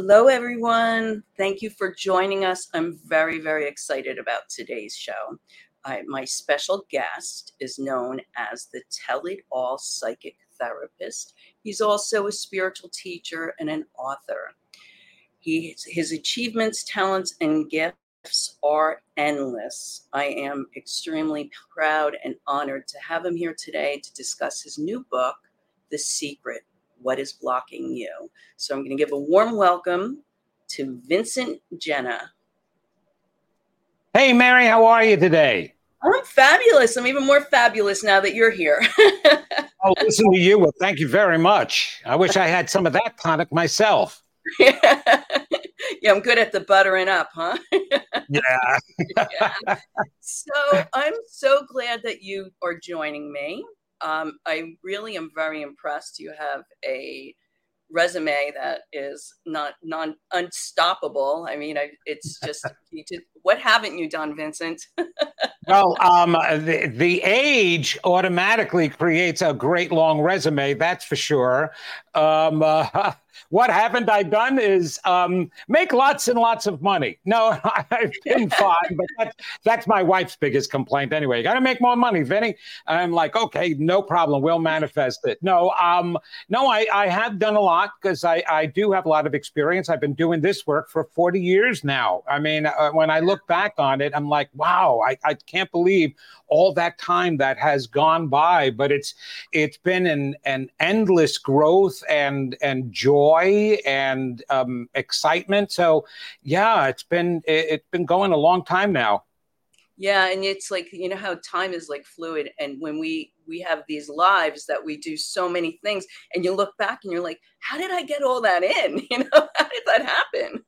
Hello, everyone. Thank you for joining us. I'm very, very excited about today's show. I, my special guest is known as the Tell It All Psychic Therapist. He's also a spiritual teacher and an author. He, his achievements, talents, and gifts are endless. I am extremely proud and honored to have him here today to discuss his new book, The Secret what is blocking you. So I'm going to give a warm welcome to Vincent Genna. Hey, Mary, how are you today? I'm fabulous. I'm even more fabulous now that you're here. oh, listen to you. Well, thank you very much. I wish I had some of that tonic myself. yeah. yeah, I'm good at the buttering up, huh? yeah. yeah. So I'm so glad that you are joining me um, I really am very impressed. You have a resume that is not non unstoppable. I mean, I, it's just did, what haven't you done, Vincent? well, um, the the age automatically creates a great long resume. That's for sure. Um, uh, what haven't I done is um, make lots and lots of money. No, I've been fine, but that's, that's my wife's biggest complaint anyway. You got to make more money, Vinny. I'm like, okay, no problem. We'll manifest it. No, um, no, I, I have done a lot because I, I do have a lot of experience. I've been doing this work for 40 years now. I mean, uh, when I look back on it, I'm like, wow, I, I can't believe all that time that has gone by. But it's it's been an, an endless growth and and joy and um, excitement. So yeah, it's been it, it's been going a long time now. Yeah, and it's like you know how time is like fluid, and when we we have these lives that we do so many things, and you look back and you're like, how did I get all that in? You know, how did that happen?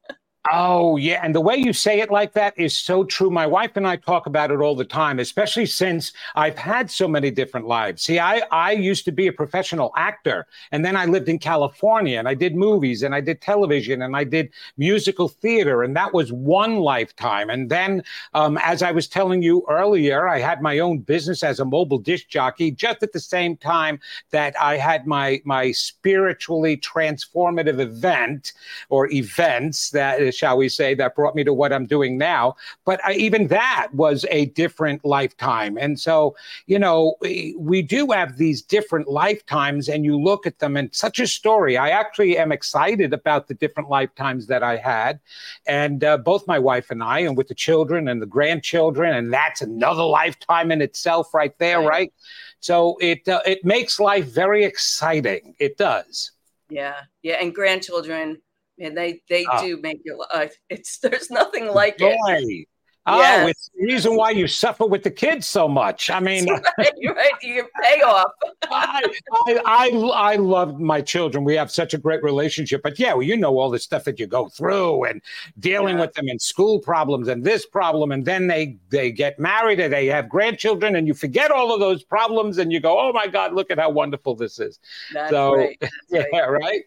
Oh, yeah. And the way you say it like that is so true. My wife and I talk about it all the time, especially since I've had so many different lives. See, I, I used to be a professional actor, and then I lived in California and I did movies and I did television and I did musical theater, and that was one lifetime. And then, um, as I was telling you earlier, I had my own business as a mobile disc jockey just at the same time that I had my, my spiritually transformative event or events that shall we say, that brought me to what I'm doing now. But I, even that was a different lifetime. And so, you know, we, we do have these different lifetimes, and you look at them and such a story. I actually am excited about the different lifetimes that I had. And uh, both my wife and I, and with the children and the grandchildren, and that's another lifetime in itself right there, right? right? So it uh, it makes life very exciting. It does. Yeah, yeah, and grandchildren and they they oh. do make your uh, life. It's there's nothing like Boy. it. Oh, it's the reason why you suffer with the kids so much. I mean, right, right, you pay off. I, I, I, I love my children. We have such a great relationship. But yeah, well, you know all the stuff that you go through and dealing yeah. with them and school problems and this problem, and then they they get married and they have grandchildren, and you forget all of those problems, and you go, oh my God, look at how wonderful this is. That's so, right. Yeah, right. right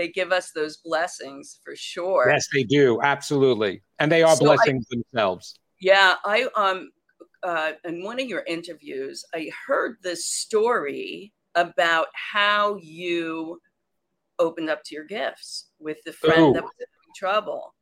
they give us those blessings for sure. Yes, they do. Absolutely. And they are so blessings I, themselves. Yeah. I, um, uh, in one of your interviews, I heard this story about how you opened up to your gifts with the friend Ooh. that was in trouble.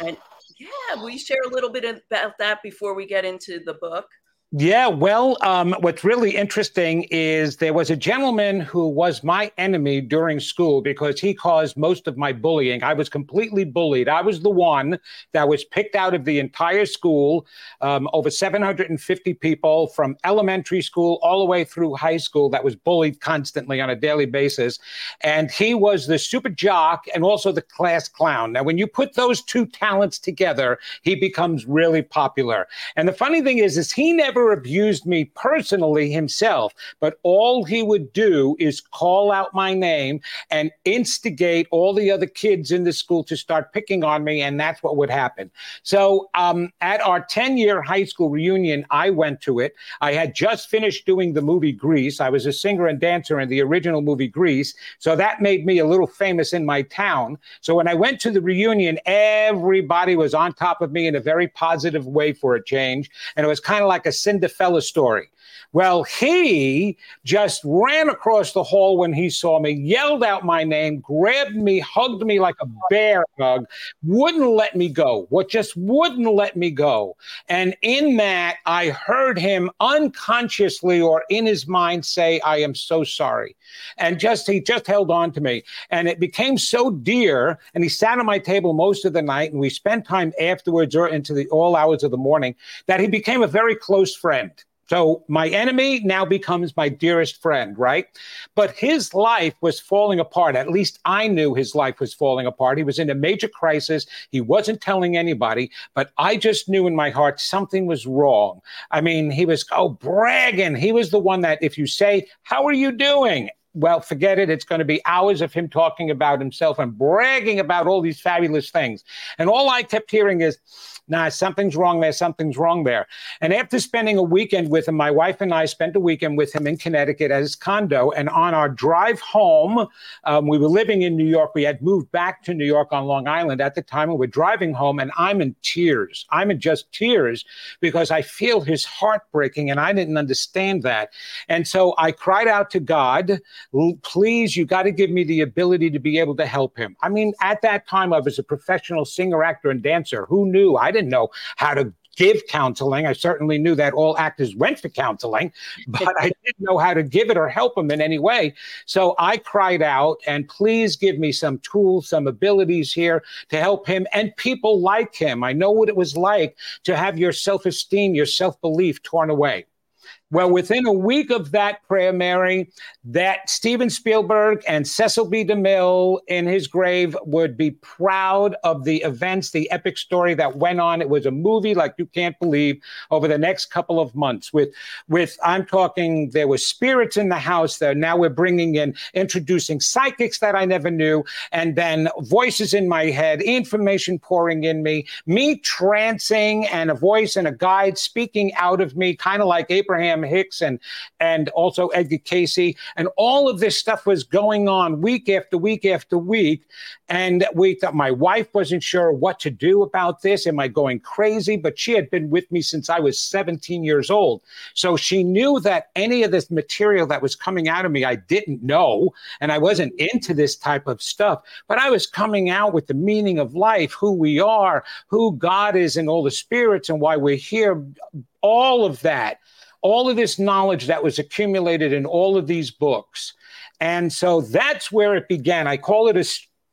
And yeah, we share a little bit about that before we get into the book? Yeah, well, um, what's really interesting is there was a gentleman who was my enemy during school because he caused most of my bullying. I was completely bullied. I was the one that was picked out of the entire school, um, over 750 people from elementary school all the way through high school that was bullied constantly on a daily basis. And he was the super jock and also the class clown. Now, when you put those two talents together, he becomes really popular. And the funny thing is, is he never never abused me personally himself, but all he would do is call out my name and instigate all the other kids in the school to start picking on me, and that's what would happen. So um, at our 10 year high school reunion, I went to it. I had just finished doing the movie Grease. I was a singer and dancer in the original movie Grease. So that made me a little famous in my town. So when I went to the reunion, everybody was on top of me in a very positive way for a change. And it was kind of like a Cinderella story. Well, he just ran across the hall when he saw me, yelled out my name, grabbed me, hugged me like a bear hug, wouldn't let me go. What just wouldn't let me go. And in that, I heard him unconsciously or in his mind say, I am so sorry. And just, he just held on to me. And it became so dear. And he sat at my table most of the night and we spent time afterwards or into the all hours of the morning that he became a very close friend. So my enemy now becomes my dearest friend, right? But his life was falling apart. At least I knew his life was falling apart. He was in a major crisis. He wasn't telling anybody, but I just knew in my heart something was wrong. I mean, he was, oh, bragging. He was the one that if you say, How are you doing? Well, forget it. It's going to be hours of him talking about himself and bragging about all these fabulous things. And all I kept hearing is, nah, something's wrong there, something's wrong there. And after spending a weekend with him, my wife and I spent a weekend with him in Connecticut at his condo. And on our drive home, um, we were living in New York. We had moved back to New York on Long Island at the time, and we're driving home, and I'm in tears. I'm in just tears because I feel his heart breaking, and I didn't understand that. And so I cried out to God, please, you got to give me the ability to be able to help him. I mean, at that time, I was a professional singer, actor, and dancer. Who knew? I didn't know how to give counseling. I certainly knew that all actors went for counseling, but I didn't know how to give it or help them in any way. So I cried out, and please give me some tools, some abilities here to help him and people like him. I know what it was like to have your self esteem, your self belief torn away. Well, within a week of that prayer, Mary, that Steven Spielberg and Cecil B. DeMille in his grave would be proud of the events, the epic story that went on. It was a movie like you can't believe over the next couple of months. With, with I'm talking, there were spirits in the house. There now we're bringing in, introducing psychics that I never knew, and then voices in my head, information pouring in me, me trancing, and a voice and a guide speaking out of me, kind of like Abraham Hicks and and also Edgar Cayce, and all of this stuff was going on week after week after week, and we thought my wife wasn't sure what to do about this. Am I going crazy? But she had been with me since I was 17 years old, so she knew that any of this material that was coming out of me I didn't know, and I wasn't into this type of stuff, but I was coming out with the meaning of life, who we are, who God is, and all the spirits, and why we're here all of that all of this knowledge that was accumulated in all of these books. And so that's where it began. I call it a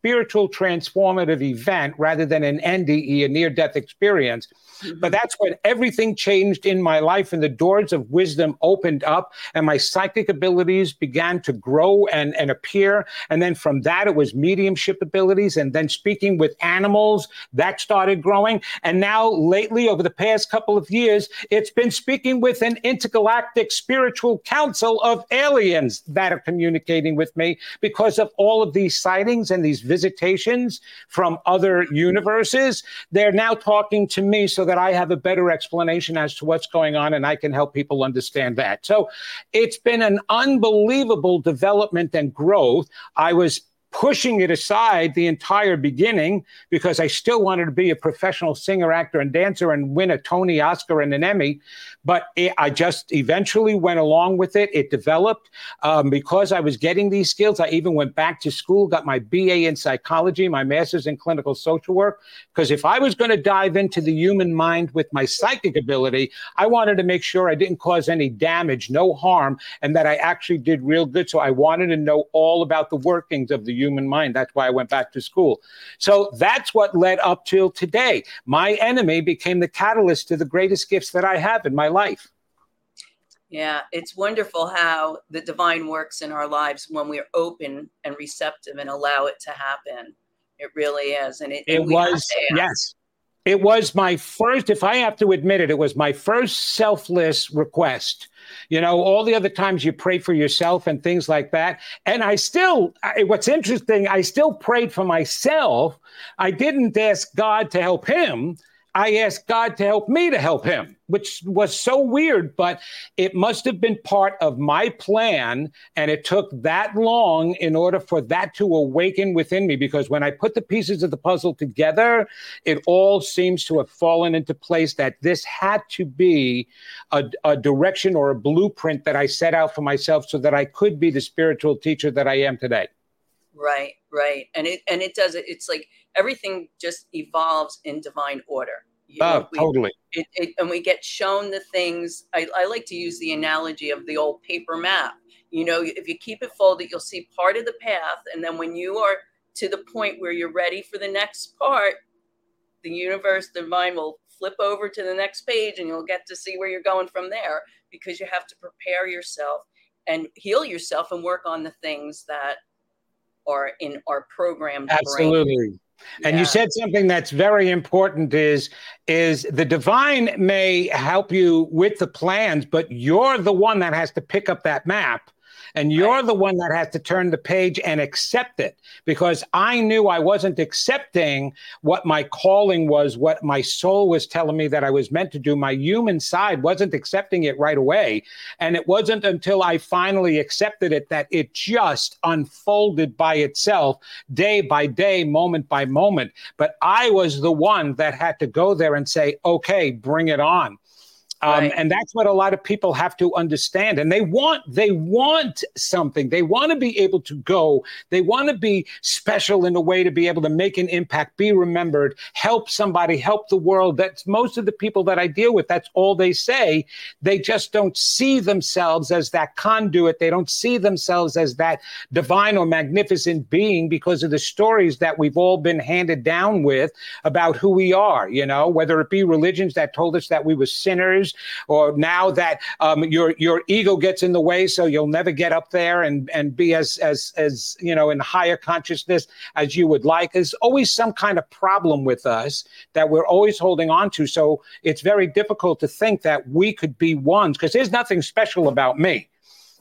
spiritual transformative event rather than an NDE, a near death experience. Mm-hmm. But that's when everything changed in my life and the doors of wisdom opened up and my psychic abilities began to grow and, and appear. And then from that, it was mediumship abilities and then speaking with animals that started growing. And now, lately, over the past couple of years, it's been speaking with an intergalactic spiritual council of aliens that are communicating with me because of all of these sightings and these visitations from other universes. They're now talking to me so that I have a better explanation as to what's going on and I can help people understand that. So it's been an unbelievable development and growth. I was pushing it aside the entire beginning because I still wanted to be a professional singer, actor, and dancer and win a Tony, Oscar, and an Emmy. But it, I just eventually went along with it. It developed um, because I was getting these skills. I even went back to school, got my BA in psychology, my master's in clinical social work. Because if I was going to dive into the human mind with my psychic ability, I wanted to make sure I didn't cause any damage, no harm, and that I actually did real good. So I wanted to know all about the workings of the human mind. That's why I went back to school. So that's what led up till today. My enemy became the catalyst to the greatest gifts that I have in my life. Yeah, it's wonderful how the divine works in our lives when we're open and receptive and allow it to happen. It really is. And it, it and was, yes. It was my first, if I have to admit it, it was my first selfless request. You know, all the other times you pray for yourself and things like that. And I still, what's interesting, I still prayed for myself. I didn't ask God to help him. I asked God to help me to help him, which was so weird, but it must have been part of my plan. And it took that long in order for that to awaken within me. Because when I put the pieces of the puzzle together, it all seems to have fallen into place that this had to be a, a direction or a blueprint that I set out for myself so that I could be the spiritual teacher that I am today. Right, right. And it and it does it. It's like everything just evolves in divine order. You oh, know, oh, we, totally. It, it, and we get shown the things. I, I like to use the analogy of the old paper map. You know, if you keep it folded, you'll see part of the path. And then when you are to the point where you're ready for the next part, the universe, the divine will flip over to the next page and you'll get to see where you're going from there because you have to prepare yourself and heal yourself and work on the things that are in our program. Absolutely. Brain. And yeah. you said something that's very important is is the divine may help you with the plans, but you're the one that has to pick up that map and you're the one that has to turn the page and accept it because I knew I wasn't accepting what my calling was, what my soul was telling me that I was meant to do. My human side wasn't accepting it right away. And it wasn't until I finally accepted it that it just unfolded by itself, day by day, moment by moment. But I was the one that had to go there and say, okay, bring it on. Um, right. And that's what a lot of people have to understand. And they want they want something. They want to be able to go. They want to be special in a way to be able to make an impact, be remembered, help somebody, help the world. That's most of the people that I deal with. That's all they say. They just don't see themselves as that conduit. They don't see themselves as that divine or magnificent being because of the stories that we've all been handed down with about who we are. You know, whether it be religions that told us that we were sinners or now that um, your your ego gets in the way, so you'll never get up there and and be as as as you know in higher consciousness as you would like. There's always some kind of problem with us that we're always holding on to. So it's very difficult to think that we could be ones because there's nothing special about me.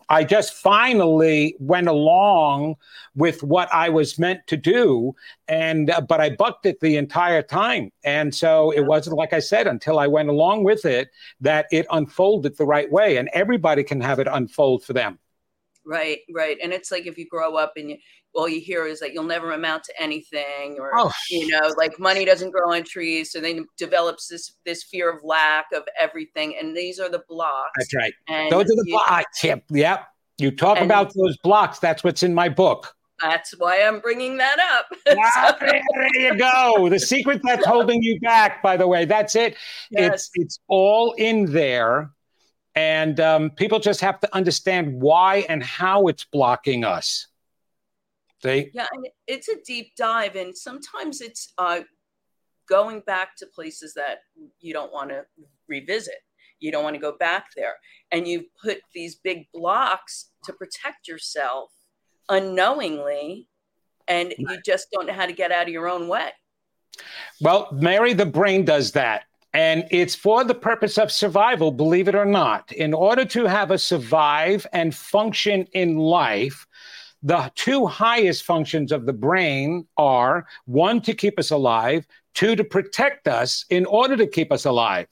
I just finally went along with what I was meant to do, and uh, but I bucked it the entire time, and so it wasn't like I said until I went along with it that it unfolded the right way, and everybody can have it unfold for them. Right, right, and it's like if you grow up and you, all you hear is that you'll never amount to anything or oh. you know like money doesn't grow on trees so then develops this this fear of lack of everything and these are the blocks that's right and those are the blocks yep yep you talk about those blocks that's what's in my book that's why i'm bringing that up ah, there you go the secret that's holding you back by the way that's it yes. it's it's all in there and um, people just have to understand why and how it's blocking us See? Yeah, and it's a deep dive, and sometimes it's uh, going back to places that you don't want to revisit. You don't want to go back there. And you put these big blocks to protect yourself unknowingly, and you just don't know how to get out of your own way. Well, Mary, the brain does that. And it's for the purpose of survival, believe it or not. In order to have a survive and function in life, the two highest functions of the brain are one, to keep us alive, two, to protect us in order to keep us alive.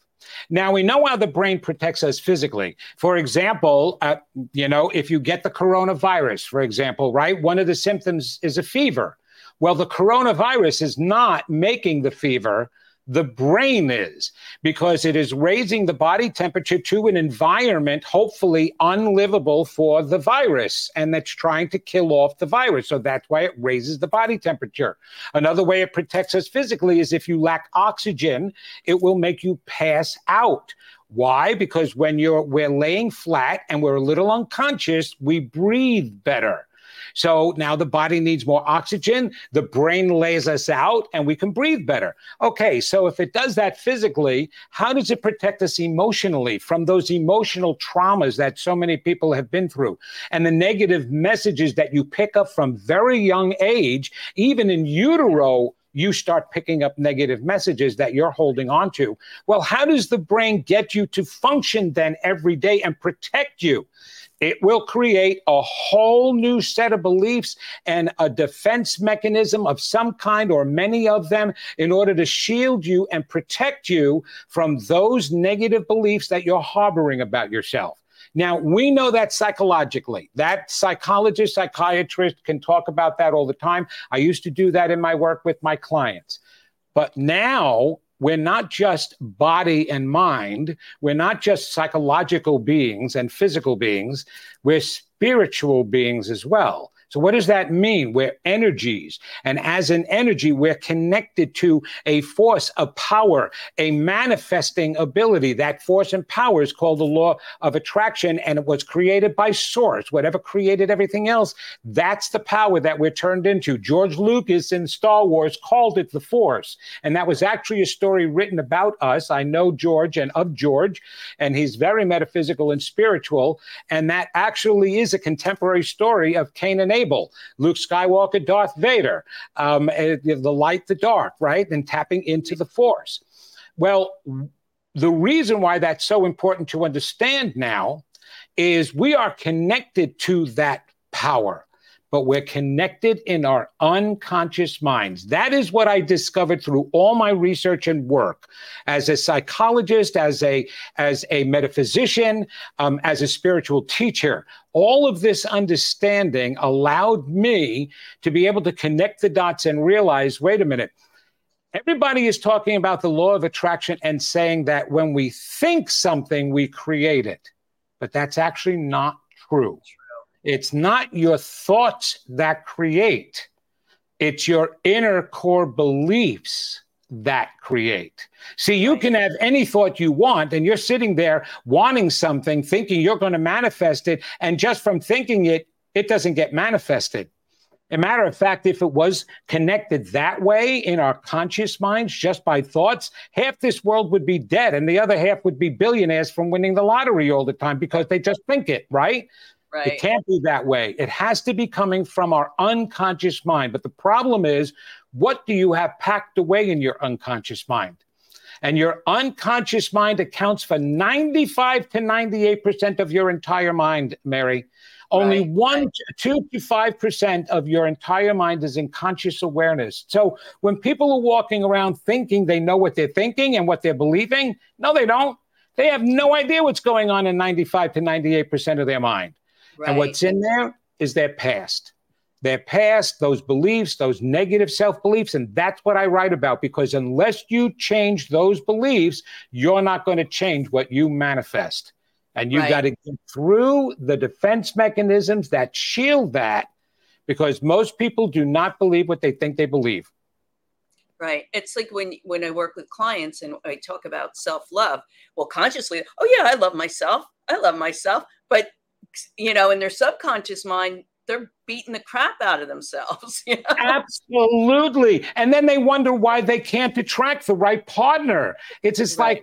Now we know how the brain protects us physically. For example, uh, you know, if you get the coronavirus, for example, right, one of the symptoms is a fever. Well, the coronavirus is not making the fever the brain is because it is raising the body temperature to an environment hopefully unlivable for the virus and that's trying to kill off the virus. So that's why it raises the body temperature. Another way it protects us physically is if you lack oxygen it will make you pass out. Why? Because when you're we're laying flat and we're a little unconscious we breathe better so now the body needs more oxygen, the brain lays us out, and we can breathe better. Okay, so if it does that physically, how does it protect us emotionally from those emotional traumas that so many people have been through and the negative messages that you pick up from very young age, even in utero? you start picking up negative messages that you're holding on to. Well, how does the brain get you to function then every day and protect you? It will create a whole new set of beliefs and a defense mechanism of some kind or many of them in order to shield you and protect you from those negative beliefs that you're harboring about yourself. Now, we know that psychologically. That psychologist, psychiatrist can talk about that all the time. I used to do that in my work with my clients. But now we're not just body and mind. We're not just psychological beings and physical beings. We're spiritual beings as well. So, what does that mean? We're energies. And as an energy, we're connected to a force a power, a manifesting ability. That force and power is called the law of attraction, and it was created by Source. Whatever created everything else, that's the power that we're turned into. George Lucas in Star Wars called it the Force. And that was actually a story written about us. I know George and of George, and he's very metaphysical and spiritual. And that actually is a contemporary story of Cain and Abel. Luke Skywalker, Darth Vader, um, eh, the light, the dark, right? And tapping into the force. Well, the reason why that's so important to understand now is we are connected to that power but we're connected in our unconscious minds. That is what I discovered through all my research and work as a psychologist, as a as a metaphysician, um, as a spiritual teacher. All of this understanding allowed me to be able to connect the dots and realize, wait a minute. Everybody is talking about the law of attraction and saying that when we think something, we create it. But that's actually not true. It's not your thoughts that create, it's your inner core beliefs that create. See, you can have any thought you want, and you're sitting there wanting something, thinking you're going to manifest it. And just from thinking it, it doesn't get manifested. A matter of fact, if it was connected that way in our conscious minds, just by thoughts, half this world would be dead, and the other half would be billionaires from winning the lottery all the time because they just think it, right? Right. It can't be that way. It has to be coming from our unconscious mind. But the problem is, what do you have packed away in your unconscious mind? And your unconscious mind accounts for 95 to 98% of your entire mind, Mary. Only right. one, two to five percent of your entire mind is in conscious awareness. So when people are walking around thinking they know what they're thinking and what they're believing, no, they don't. They have no idea what's going on in 95 to 98 percent of their mind. Right. And what's in there is their past. Their past, those beliefs, those negative self beliefs. And that's what I write about because unless you change those beliefs, you're not going to change what you manifest. And you've right. got to get through the defense mechanisms that shield that because most people do not believe what they think they believe. Right. It's like when when I work with clients and I talk about self-love. Well, consciously, oh yeah, I love myself. I love myself. But you know, in their subconscious mind, they're beating the crap out of themselves. You know? Absolutely. And then they wonder why they can't attract the right partner. It's just right.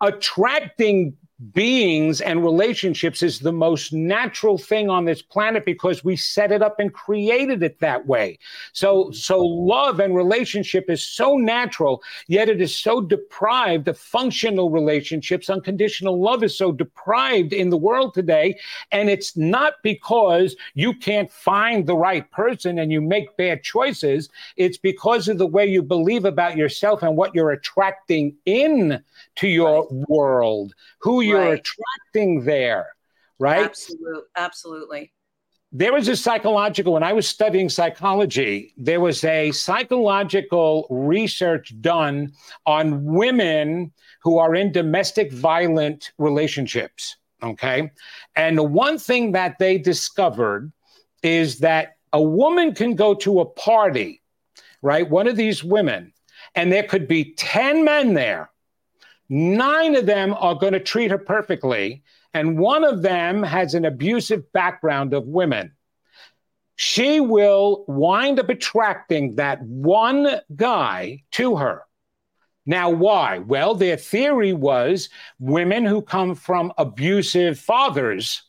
like attracting beings and relationships is the most natural thing on this planet because we set it up and created it that way. So, so love and relationship is so natural, yet it is so deprived of functional relationships. Unconditional love is so deprived in the world today. And it's not because you can't find the right person and you make bad choices. It's because of the way you believe about yourself and what you're attracting in to your right. world, who you're right. attracting there, right? Absolutely. Absolutely. There was a psychological, when I was studying psychology, there was a psychological research done on women who are in domestic violent relationships. Okay. And the one thing that they discovered is that a woman can go to a party, right? One of these women, and there could be 10 men there Nine of them are going to treat her perfectly, and one of them has an abusive background of women. She will wind up attracting that one guy to her. Now, why? Well, their theory was women who come from abusive fathers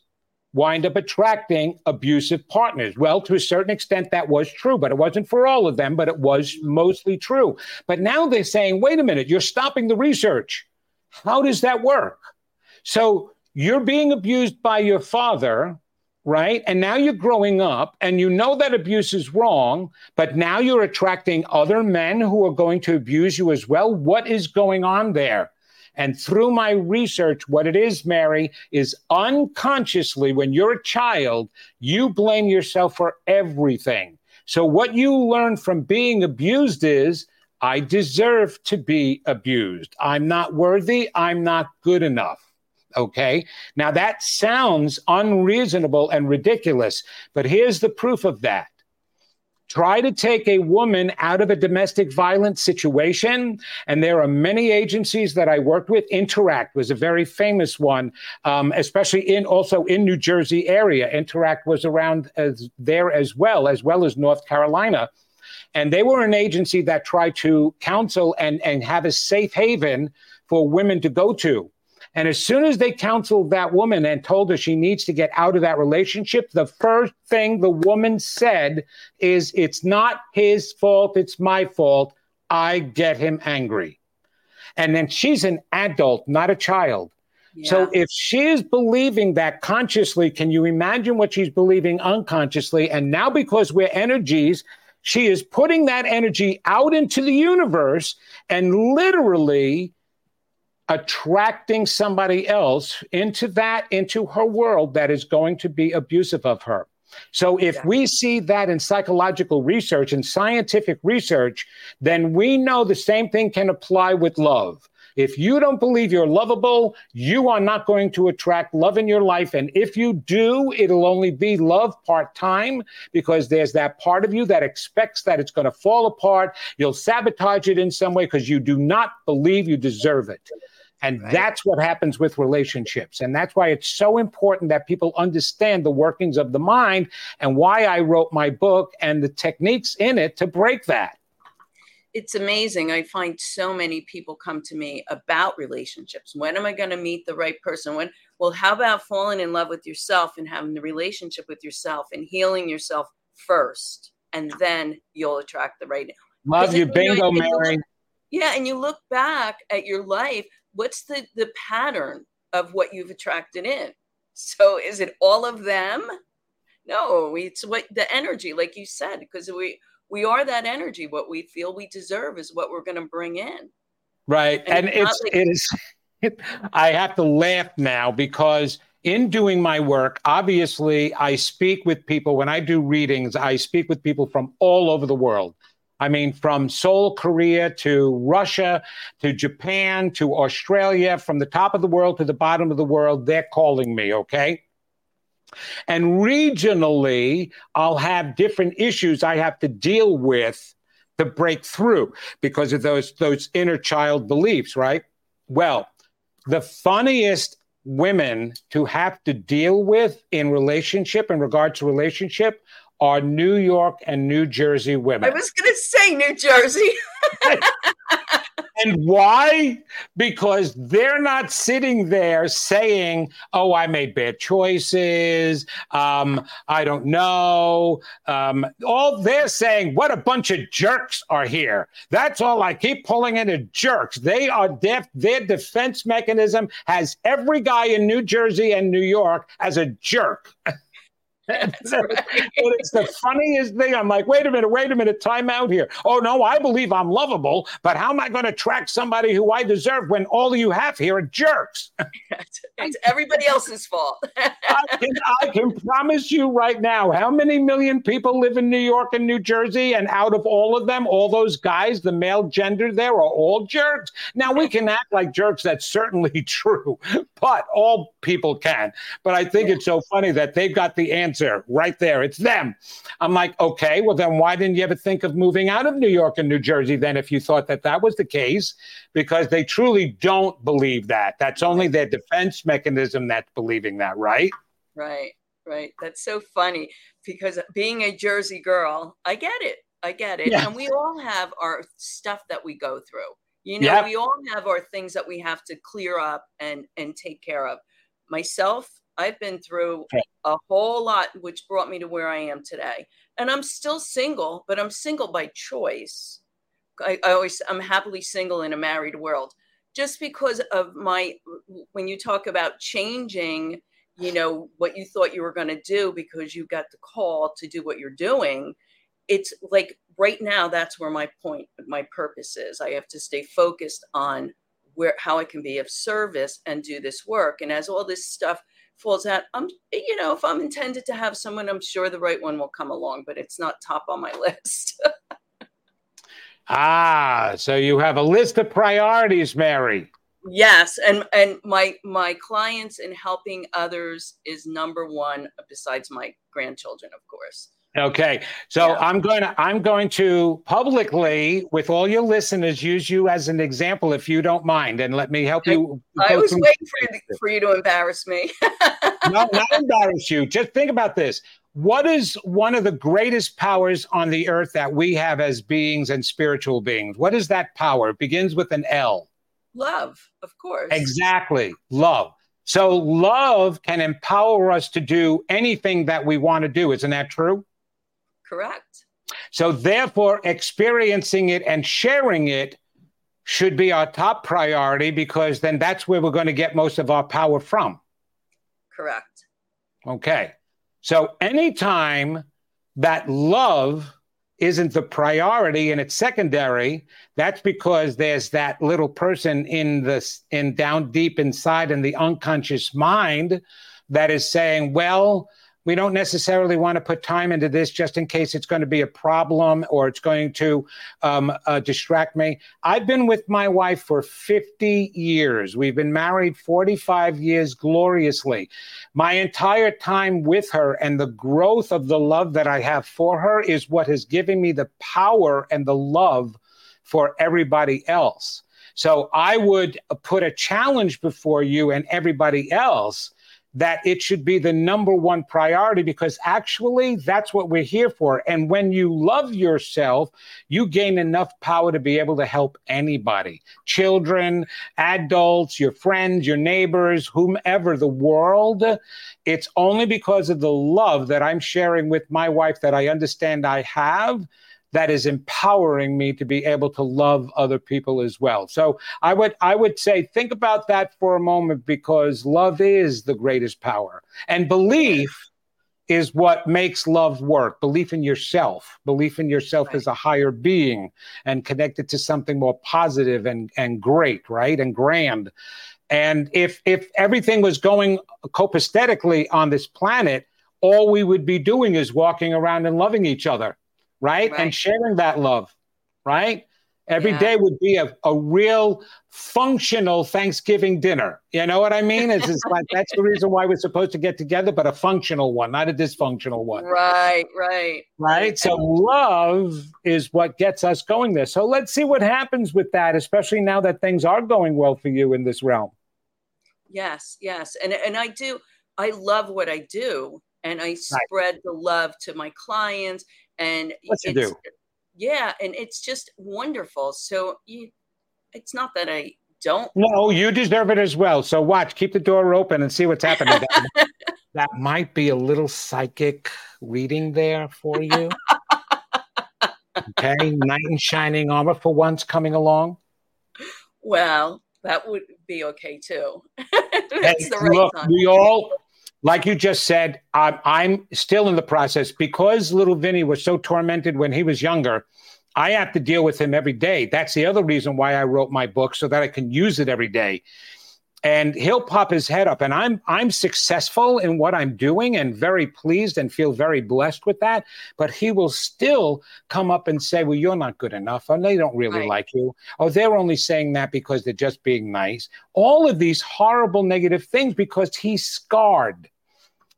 wind up attracting abusive partners. Well, to a certain extent, that was true, but it wasn't for all of them, but it was mostly true. But now they're saying, wait a minute, you're stopping the research. How does that work? So you're being abused by your father, right? And now you're growing up and you know that abuse is wrong, but now you're attracting other men who are going to abuse you as well. What is going on there? And through my research, what it is, Mary, is unconsciously, when you're a child, you blame yourself for everything. So, what you learn from being abused is I deserve to be abused. I'm not worthy. I'm not good enough. Okay. Now that sounds unreasonable and ridiculous, but here's the proof of that. Try to take a woman out of a domestic violence situation. And there are many agencies that I worked with. Interact was a very famous one, um, especially in also in New Jersey area. Interact was around as, there as well, as well as North Carolina. And they were an agency that tried to counsel and, and have a safe haven for women to go to. And as soon as they counseled that woman and told her she needs to get out of that relationship, the first thing the woman said is, It's not his fault, it's my fault. I get him angry. And then she's an adult, not a child. Yeah. So if she is believing that consciously, can you imagine what she's believing unconsciously? And now, because we're energies she is putting that energy out into the universe and literally attracting somebody else into that, into her world that is going to be abusive of her. So if yeah. we see that in psychological research and scientific research, then we know the same thing can apply with love. If you don't believe you're lovable, you are not going to attract love in your life. And if you do, it'll only be love part time because there's that part of you that expects that it's going to fall apart. You'll sabotage it in some way because you do not believe you deserve it. And right. that's what happens with relationships. And that's why it's so important that people understand the workings of the mind and why I wrote my book and the techniques in it to break that it's amazing. I find so many people come to me about relationships. When am I going to meet the right person? When, well, how about falling in love with yourself and having the relationship with yourself and healing yourself first, and then you'll attract the right. Love you, bingo, you know, Mary. Look, yeah, and you look back at your life. What's the the pattern of what you've attracted in? So is it all of them? No, it's what the energy, like you said, because we we are that energy. What we feel we deserve is what we're going to bring in. Right. And, and it's, like- it is, it, I have to laugh now because in doing my work, obviously, I speak with people. When I do readings, I speak with people from all over the world. I mean, from Seoul, Korea to Russia to Japan to Australia, from the top of the world to the bottom of the world, they're calling me, okay? And regionally, I'll have different issues I have to deal with to break through because of those those inner child beliefs, right? Well, the funniest women to have to deal with in relationship, in regard to relationship, are New York and New Jersey women. I was going to say New Jersey. and why? Because they're not sitting there saying, "Oh, I made bad choices. Um, I don't know." Um, all they're saying, "What a bunch of jerks are here." That's all I keep pulling into jerks. They are deaf. Their defense mechanism has every guy in New Jersey and New York as a jerk. it's the funniest thing. I'm like, wait a minute, wait a minute, time out here. Oh no, I believe I'm lovable, but how am I going to track somebody who I deserve when all you have here are jerks? it's everybody else's fault. I, can, I can promise you right now, how many million people live in New York and New Jersey, and out of all of them, all those guys, the male gender there, are all jerks. Now we can act like jerks. That's certainly true, but all people can. But I think it's so funny that they've got the answer answer right there. It's them. I'm like, okay, well, then why didn't you ever think of moving out of New York and New Jersey then if you thought that that was the case? Because they truly don't believe that. That's only their defense mechanism that's believing that, right? Right, right. That's so funny because being a Jersey girl, I get it. I get it. Yeah. And we all have our stuff that we go through. You know, yep. we all have our things that we have to clear up and and take care of. Myself, I've been through a whole lot, which brought me to where I am today. And I'm still single, but I'm single by choice. I, I always, I'm happily single in a married world just because of my, when you talk about changing, you know, what you thought you were going to do because you got the call to do what you're doing. It's like right now, that's where my point, my purpose is. I have to stay focused on where, how I can be of service and do this work. And as all this stuff, falls out, I'm, you know, if I'm intended to have someone, I'm sure the right one will come along, but it's not top on my list. ah, so you have a list of priorities, Mary. Yes, and and my my clients and helping others is number one, besides my grandchildren, of course. Okay. So yeah. I'm going to I'm going to publicly with all your listeners use you as an example if you don't mind and let me help you. I, I was waiting for you, for you to embarrass me. no, not embarrass you. Just think about this. What is one of the greatest powers on the earth that we have as beings and spiritual beings? What is that power? It begins with an L. Love, of course. Exactly. Love. So love can empower us to do anything that we want to do. Isn't that true? Correct. So, therefore, experiencing it and sharing it should be our top priority because then that's where we're going to get most of our power from. Correct. Okay. So, anytime that love isn't the priority and it's secondary, that's because there's that little person in this in down deep inside in the unconscious mind that is saying, well, we don't necessarily want to put time into this just in case it's going to be a problem or it's going to um, uh, distract me. I've been with my wife for 50 years. We've been married 45 years gloriously. My entire time with her and the growth of the love that I have for her is what has given me the power and the love for everybody else. So I would put a challenge before you and everybody else that it should be the number one priority because actually that's what we're here for. And when you love yourself, you gain enough power to be able to help anybody children, adults, your friends, your neighbors, whomever, the world. It's only because of the love that I'm sharing with my wife that I understand I have that is empowering me to be able to love other people as well. So I would I would say think about that for a moment because love is the greatest power. And belief is what makes love work. Belief in yourself, belief in yourself right. as a higher being and connected to something more positive and and great, right? And grand. And if if everything was going copacetically on this planet, all we would be doing is walking around and loving each other right? right. And sharing that love, right? Every yeah. day would be a, a real functional Thanksgiving dinner. You know what I mean? It's, it's like that's the reason why we're supposed to get together, but a functional one, not a dysfunctional one. Right, right. Right. So love is what gets us going there. So let's see what happens with that, especially now that things are going well for you in this realm. Yes, yes. And and I do I love what I do and I spread right. the love to my clients and what you do. Yeah, and it's just wonderful. So you it's not that I don't No, you deserve it as well. So watch, keep the door open and see what's happening. that, that might be a little psychic reading there for you. okay, knight in shining armor for once coming along. Well, that would be okay too. hey, right look, time. we all, like you just said, I'm, I'm still in the process because little Vinny was so tormented when he was younger. I have to deal with him every day. That's the other reason why I wrote my book so that I can use it every day and he'll pop his head up. And i'm i'm successful in what i'm doing and very pleased and feel very blessed with that. But he will still come up and say well you're not good enough and they don't really right. like you. Or they're only saying that because they're just being nice. All of these horrible negative things because he's scarred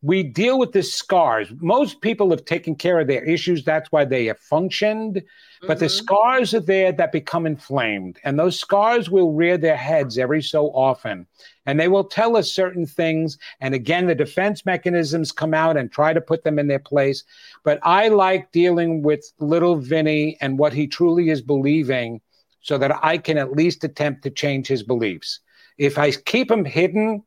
we deal with the scars. Most people have taken care of their issues. That's why they have functioned. But mm-hmm. the scars are there that become inflamed. And those scars will rear their heads every so often. And they will tell us certain things. And again, the defense mechanisms come out and try to put them in their place. But I like dealing with little Vinny and what he truly is believing so that I can at least attempt to change his beliefs. If I keep him hidden,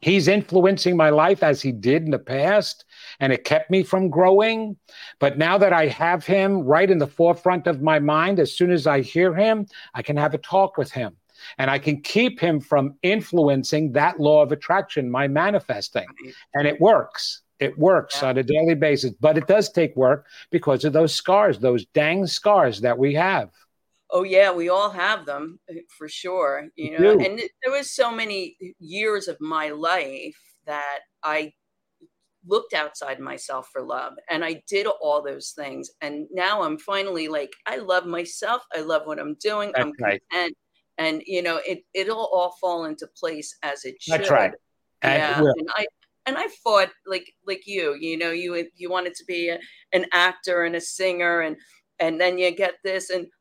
He's influencing my life as he did in the past, and it kept me from growing. But now that I have him right in the forefront of my mind, as soon as I hear him, I can have a talk with him. And I can keep him from influencing that law of attraction, my manifesting. And it works. It works yeah. on a daily basis, but it does take work because of those scars, those dang scars that we have. Oh yeah, we all have them eh, for sure. You know, and there was so many years of my life that I looked outside myself for love and I did all those things. And now I'm finally like, I love myself. I love what I'm doing. That's I'm right. content. And you know, it it'll all fall into place as it should. That's right. And yeah. And I and I fought like like you, you know, you you wanted to be a, an actor and a singer and and then you get this and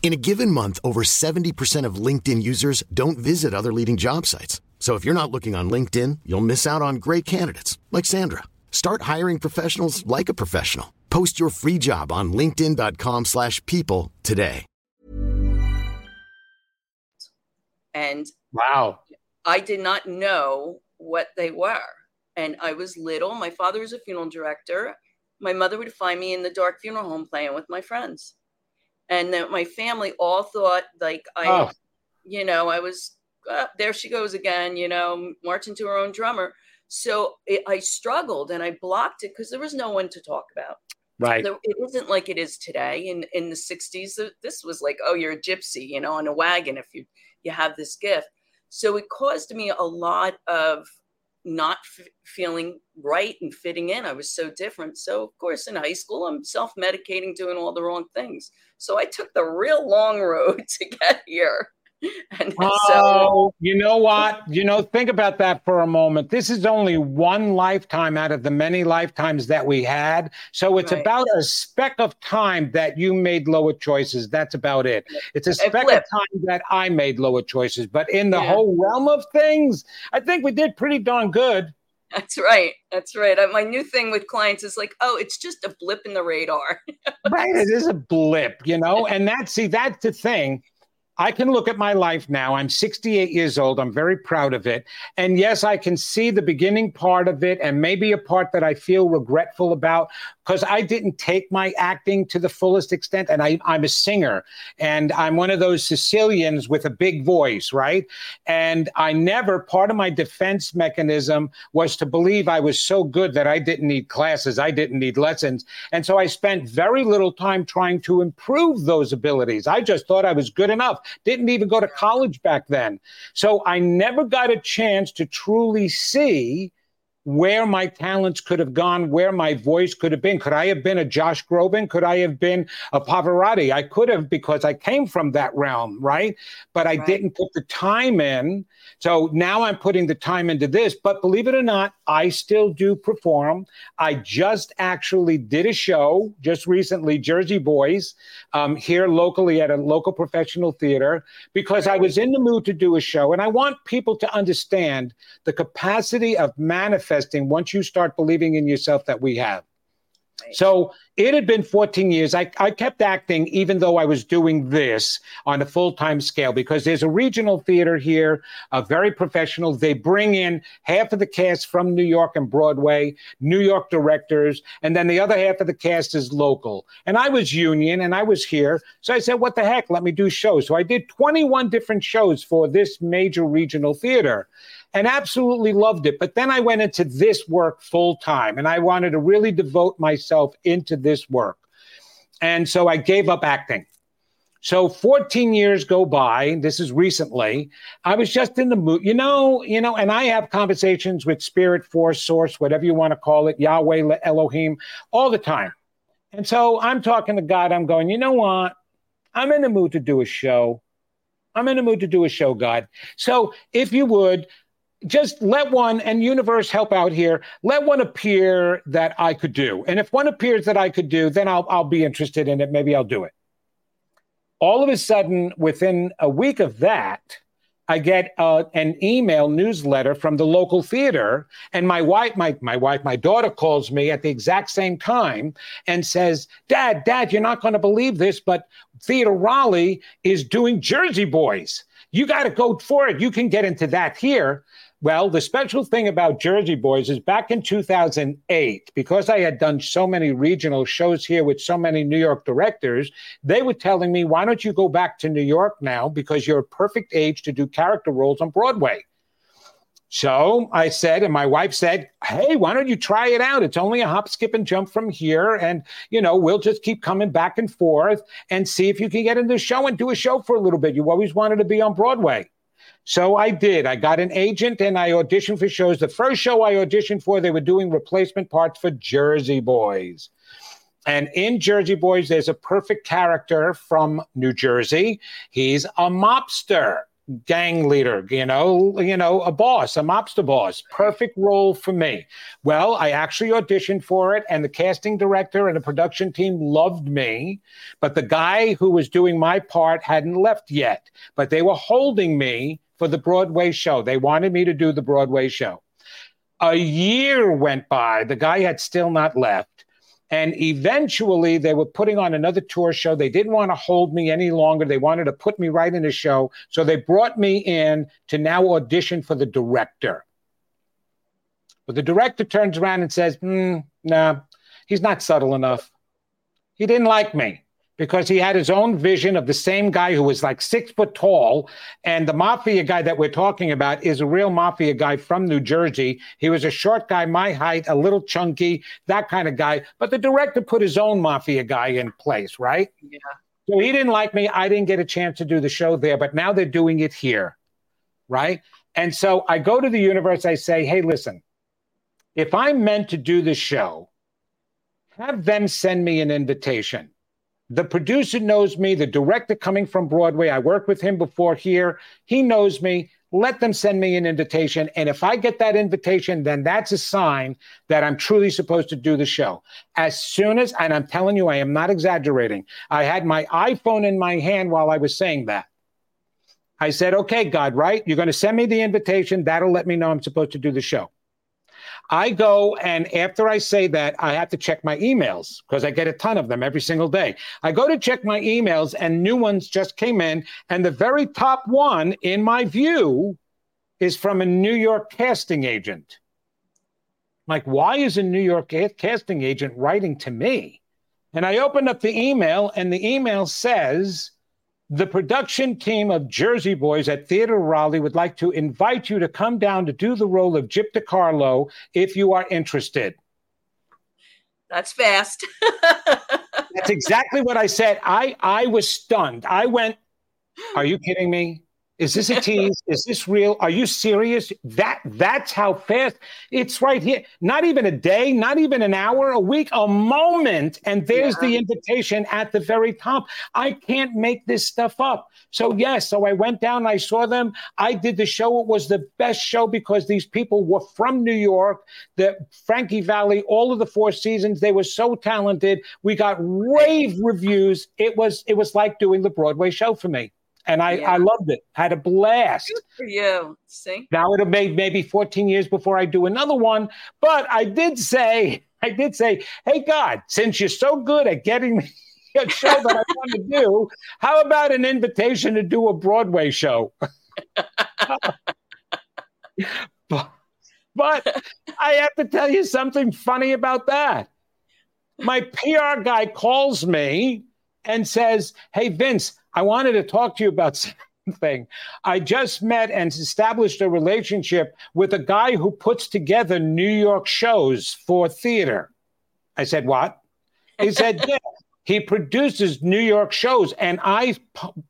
In a given month, over 70% of LinkedIn users don't visit other leading job sites. So if you're not looking on LinkedIn, you'll miss out on great candidates like Sandra. Start hiring professionals like a professional. Post your free job on linkedin.com slash people today. And wow, I did not know what they were. And I was little. My father was a funeral director. My mother would find me in the dark funeral home playing with my friends. And that my family all thought like I, oh. you know, I was, uh, there she goes again, you know, marching to her own drummer so it, I struggled and I blocked it because there was no one to talk about. Right. There, it isn't like it is today. In in the '60s, this was like, oh, you're a gypsy, you know, on a wagon if you you have this gift. So it caused me a lot of not f- feeling right and fitting in. I was so different. So of course, in high school, I'm self-medicating, doing all the wrong things. So I took the real long road to get here. And oh, so, you know what? You know, think about that for a moment. This is only one lifetime out of the many lifetimes that we had. So it's right. about a speck of time that you made lower choices. That's about it. It's a speck of time that I made lower choices. But in the yeah. whole realm of things, I think we did pretty darn good. That's right. That's right. Uh, my new thing with clients is like, oh, it's just a blip in the radar. right. It is a blip, you know, and that's see, that's the thing I can look at my life now. I'm 68 years old. I'm very proud of it. And yes, I can see the beginning part of it and maybe a part that I feel regretful about because I didn't take my acting to the fullest extent. And I, I'm a singer and I'm one of those Sicilians with a big voice, right? And I never, part of my defense mechanism was to believe I was so good that I didn't need classes, I didn't need lessons. And so I spent very little time trying to improve those abilities. I just thought I was good enough. Didn't even go to college back then. So I never got a chance to truly see where my talents could have gone, where my voice could have been. Could I have been a Josh Groban? Could I have been a Pavarotti? I could have because I came from that realm, right? But I right. didn't put the time in. So now I'm putting the time into this. But believe it or not, I still do perform. I just actually did a show just recently, Jersey Boys, um, here locally at a local professional theater, because I was in the mood to do a show. And I want people to understand the capacity of manifesting manifesting once you start believing in yourself that we have. So it had been 14 years. I, I kept acting even though I was doing this on a full time scale because there's a regional theater here, a very professional. They bring in half of the cast from New York and Broadway, New York directors, and then the other half of the cast is local. And I was union and I was here. So I said, what the heck? Let me do shows. So I did 21 different shows for this major regional theater and absolutely loved it. But then I went into this work full time and I wanted to really devote myself into this work. And so I gave up acting. So 14 years go by. This is recently. I was just in the mood, you know, you know, and I have conversations with spirit, force, source, whatever you want to call it, Yahweh, Elohim, all the time. And so I'm talking to God. I'm going, you know what? I'm in the mood to do a show. I'm in the mood to do a show, God. So if you would, just let one and universe help out here. Let one appear that i could do. And if one appears that i could do then i'll i'll be interested in it. Maybe i'll do it. All of a sudden within a week of that i get uh, an email newsletter from the local theater. And my wife my, my wife my daughter calls me at the exact same time and says dad dad you're not going to believe this but theater raleigh is doing jersey boys. You got to go for it. You can get into that here well, the special thing about Jersey Boys is back in 2008, because I had done so many regional shows here with so many New York directors, they were telling me, why don't you go back to New York now? Because you're a perfect age to do character roles on Broadway. So I said, and my wife said, Hey, why don't you try it out? It's only a hop, skip, and jump from here. And, you know, we'll just keep coming back and forth and see if you can get in the show and do a show for a little bit. You always wanted to be on Broadway. So I did. I got an agent and I auditioned for shows. The first show I auditioned for, they were doing replacement parts for Jersey Boys. And in Jersey Boys, there's a perfect character from New Jersey. He's a mobster gang leader, you know, you know, a boss, a mobster boss. Perfect role for me. Well, I actually auditioned for it, and the casting director and the production team loved me, but the guy who was doing my part hadn't left yet. But they were holding me for the Broadway show. They wanted me to do the Broadway show. A year went by. The guy had still not left. And eventually they were putting on another tour show. They didn't want to hold me any longer. They wanted to put me right in the show. So they brought me in to now audition for the director. But the director turns around and says, mm, nah, he's not subtle enough. He didn't like me because he had his own vision of the same guy who was like six foot tall. And the mafia guy that we're talking about is a real mafia guy from New Jersey. He was a short guy, my height, a little chunky, that kind of guy. But the director put his own mafia guy in place, right? Yeah. So he didn't like me. I didn't get a chance to do the show there, but now they're doing it here, right? And so I go to the universe. I say, hey, listen, if I'm meant to do the show, have them send me an invitation the producer knows me, the director coming from Broadway. I worked with him before here. He knows me. Let them send me an invitation. And if I get that invitation, then that's a sign that I'm truly supposed to do the show. As soon as, and I'm telling you, I am not exaggerating, I had my iPhone in my hand while I was saying that. I said, okay, God, right? You're going to send me the invitation. That'll let me know I'm supposed to do the show. I go and after I say that, I have to check my emails because I get a ton of them every single day. I go to check my emails and new ones just came in. And the very top one, in my view, is from a New York casting agent. Like, why is a New York casting agent writing to me? And I opened up the email, and the email says, the production team of Jersey Boys at Theatre Raleigh would like to invite you to come down to do the role of Gyp DeCarlo if you are interested. That's fast. That's exactly what I said. I I was stunned. I went, "Are you kidding me? Is this a tease? Is this real? Are you serious? That that's how fast it's right here. Not even a day, not even an hour, a week, a moment, and there's yeah. the invitation at the very top. I can't make this stuff up. So yes, so I went down, I saw them. I did the show. It was the best show because these people were from New York, the Frankie Valli, all of the four seasons. They were so talented. We got rave reviews. It was it was like doing the Broadway show for me and I, yeah. I loved it. Had a blast. Good for you. See? Now it'll be maybe 14 years before I do another one. But I did say, I did say, hey God, since you're so good at getting me a show that I want to do, how about an invitation to do a Broadway show? but, but I have to tell you something funny about that. My PR guy calls me and says, Hey, Vince, I wanted to talk to you about something. I just met and established a relationship with a guy who puts together New York shows for theater. I said, What? He said, Yeah. He produces New York shows, and I,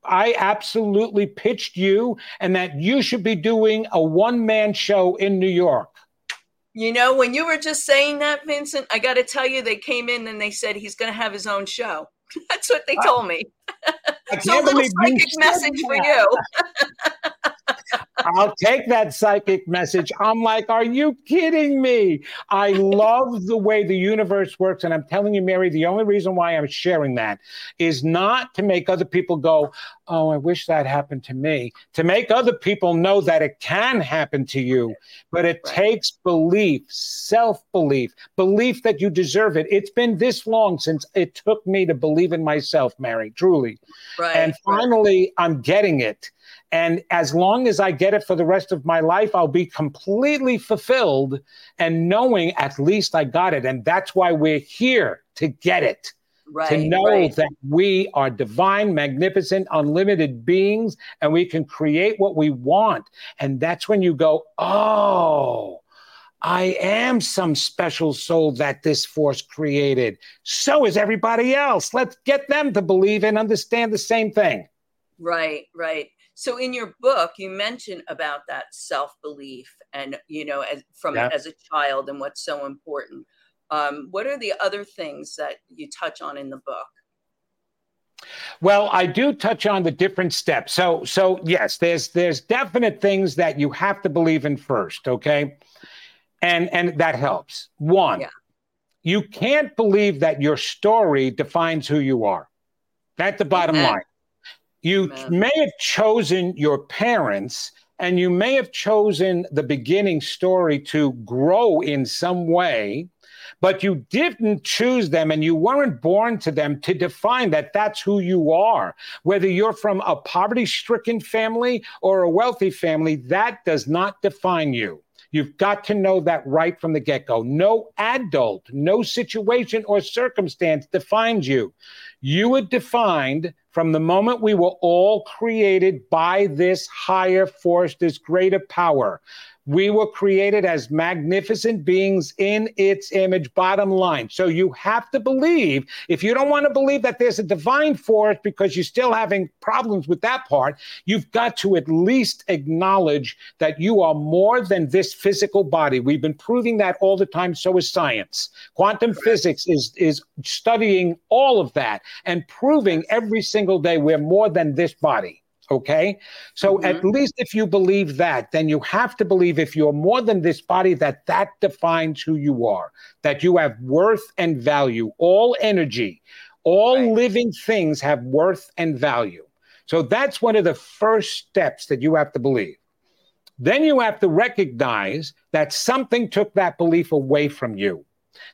I absolutely pitched you, and that you should be doing a one-man show in New York. You know, when you were just saying that, Vincent, I got to tell you, they came in and they said he's going to have his own show. That's what they told me. so a little psychic message for you. I'll take that psychic message. I'm like, are you kidding me? I love the way the universe works. And I'm telling you, Mary, the only reason why I'm sharing that is not to make other people go, oh, I wish that happened to me, to make other people know that it can happen to you. But it right. takes belief, self belief, belief that you deserve it. It's been this long since it took me to believe in myself, Mary, truly. Right. And finally, right. I'm getting it. And as long as I get it for the rest of my life, I'll be completely fulfilled and knowing at least I got it. And that's why we're here to get it. Right, to know right. that we are divine, magnificent, unlimited beings, and we can create what we want. And that's when you go, oh, I am some special soul that this force created. So is everybody else. Let's get them to believe and understand the same thing. Right, right. So in your book, you mention about that self belief and you know as from yeah. as a child and what's so important. Um, what are the other things that you touch on in the book? Well, I do touch on the different steps. So, so yes, there's there's definite things that you have to believe in first, okay, and and that helps. One, yeah. you can't believe that your story defines who you are. That's the bottom line. You may have chosen your parents and you may have chosen the beginning story to grow in some way, but you didn't choose them and you weren't born to them to define that that's who you are. Whether you're from a poverty stricken family or a wealthy family, that does not define you. You've got to know that right from the get go. No adult, no situation or circumstance defines you. You were defined from the moment we were all created by this higher force, this greater power. We were created as magnificent beings in its image, bottom line. So you have to believe, if you don't want to believe that there's a divine force because you're still having problems with that part, you've got to at least acknowledge that you are more than this physical body. We've been proving that all the time. So is science. Quantum physics is, is studying all of that and proving every single day we're more than this body. Okay. So mm-hmm. at least if you believe that, then you have to believe if you're more than this body, that that defines who you are, that you have worth and value. All energy, all right. living things have worth and value. So that's one of the first steps that you have to believe. Then you have to recognize that something took that belief away from you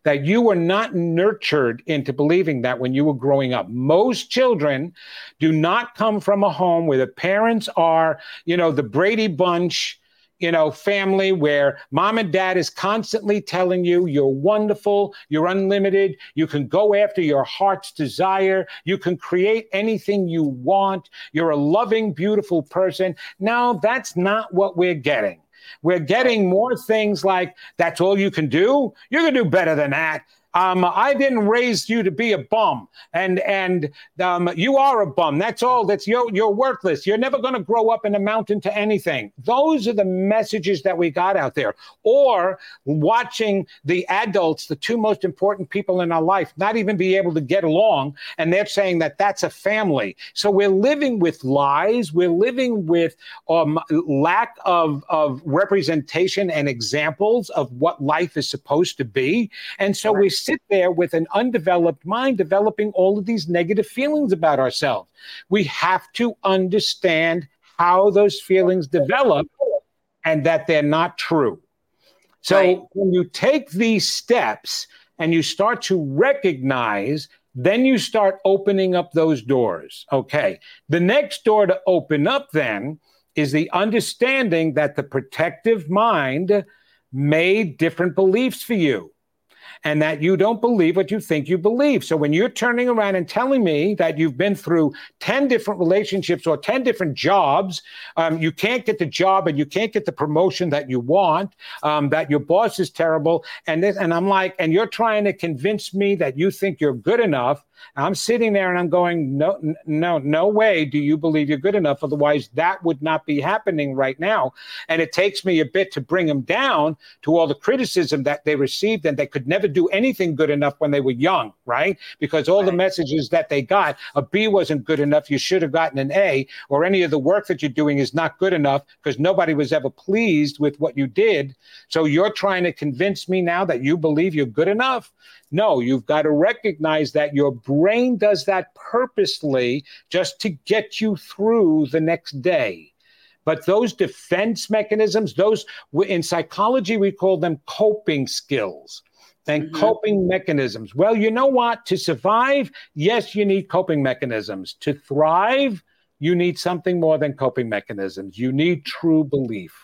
that you were not nurtured into believing that when you were growing up. Most children do not come from a home where the parents are, you know, the Brady Bunch you know, family where mom and dad is constantly telling you you're wonderful, you're unlimited, you can go after your heart's desire, you can create anything you want, you're a loving, beautiful person. No, that's not what we're getting. We're getting more things like that's all you can do. You're going to do better than that. Um, I didn't raise you to be a bum, and and um, you are a bum. That's all. That's you're you're worthless. You're never going to grow up and amount into anything. Those are the messages that we got out there. Or watching the adults, the two most important people in our life, not even be able to get along, and they're saying that that's a family. So we're living with lies. We're living with um, lack of of representation and examples of what life is supposed to be, and so we sit there with an undeveloped mind developing all of these negative feelings about ourselves. We have to understand how those feelings develop and that they're not true. So right. when you take these steps and you start to recognize, then you start opening up those doors. Okay. The next door to open up then is the understanding that the protective mind made different beliefs for you and that you don't believe what you think you believe. So when you're turning around and telling me that you've been through 10 different relationships or 10 different jobs, um, you can't get the job and you can't get the promotion that you want, um, that your boss is terrible. And this, and I'm like, and you're trying to convince me that you think you're good enough I'm sitting there and I'm going, no, no, no way do you believe you're good enough. Otherwise, that would not be happening right now. And it takes me a bit to bring them down to all the criticism that they received and they could never do anything good enough when they were young, right? Because all right. the messages that they got, a B wasn't good enough, you should have gotten an A, or any of the work that you're doing is not good enough because nobody was ever pleased with what you did. So you're trying to convince me now that you believe you're good enough. No, you've got to recognize that your brain does that purposely just to get you through the next day. But those defense mechanisms, those in psychology, we call them coping skills and mm-hmm. coping mechanisms. Well, you know what? To survive, yes, you need coping mechanisms. To thrive, you need something more than coping mechanisms. You need true belief.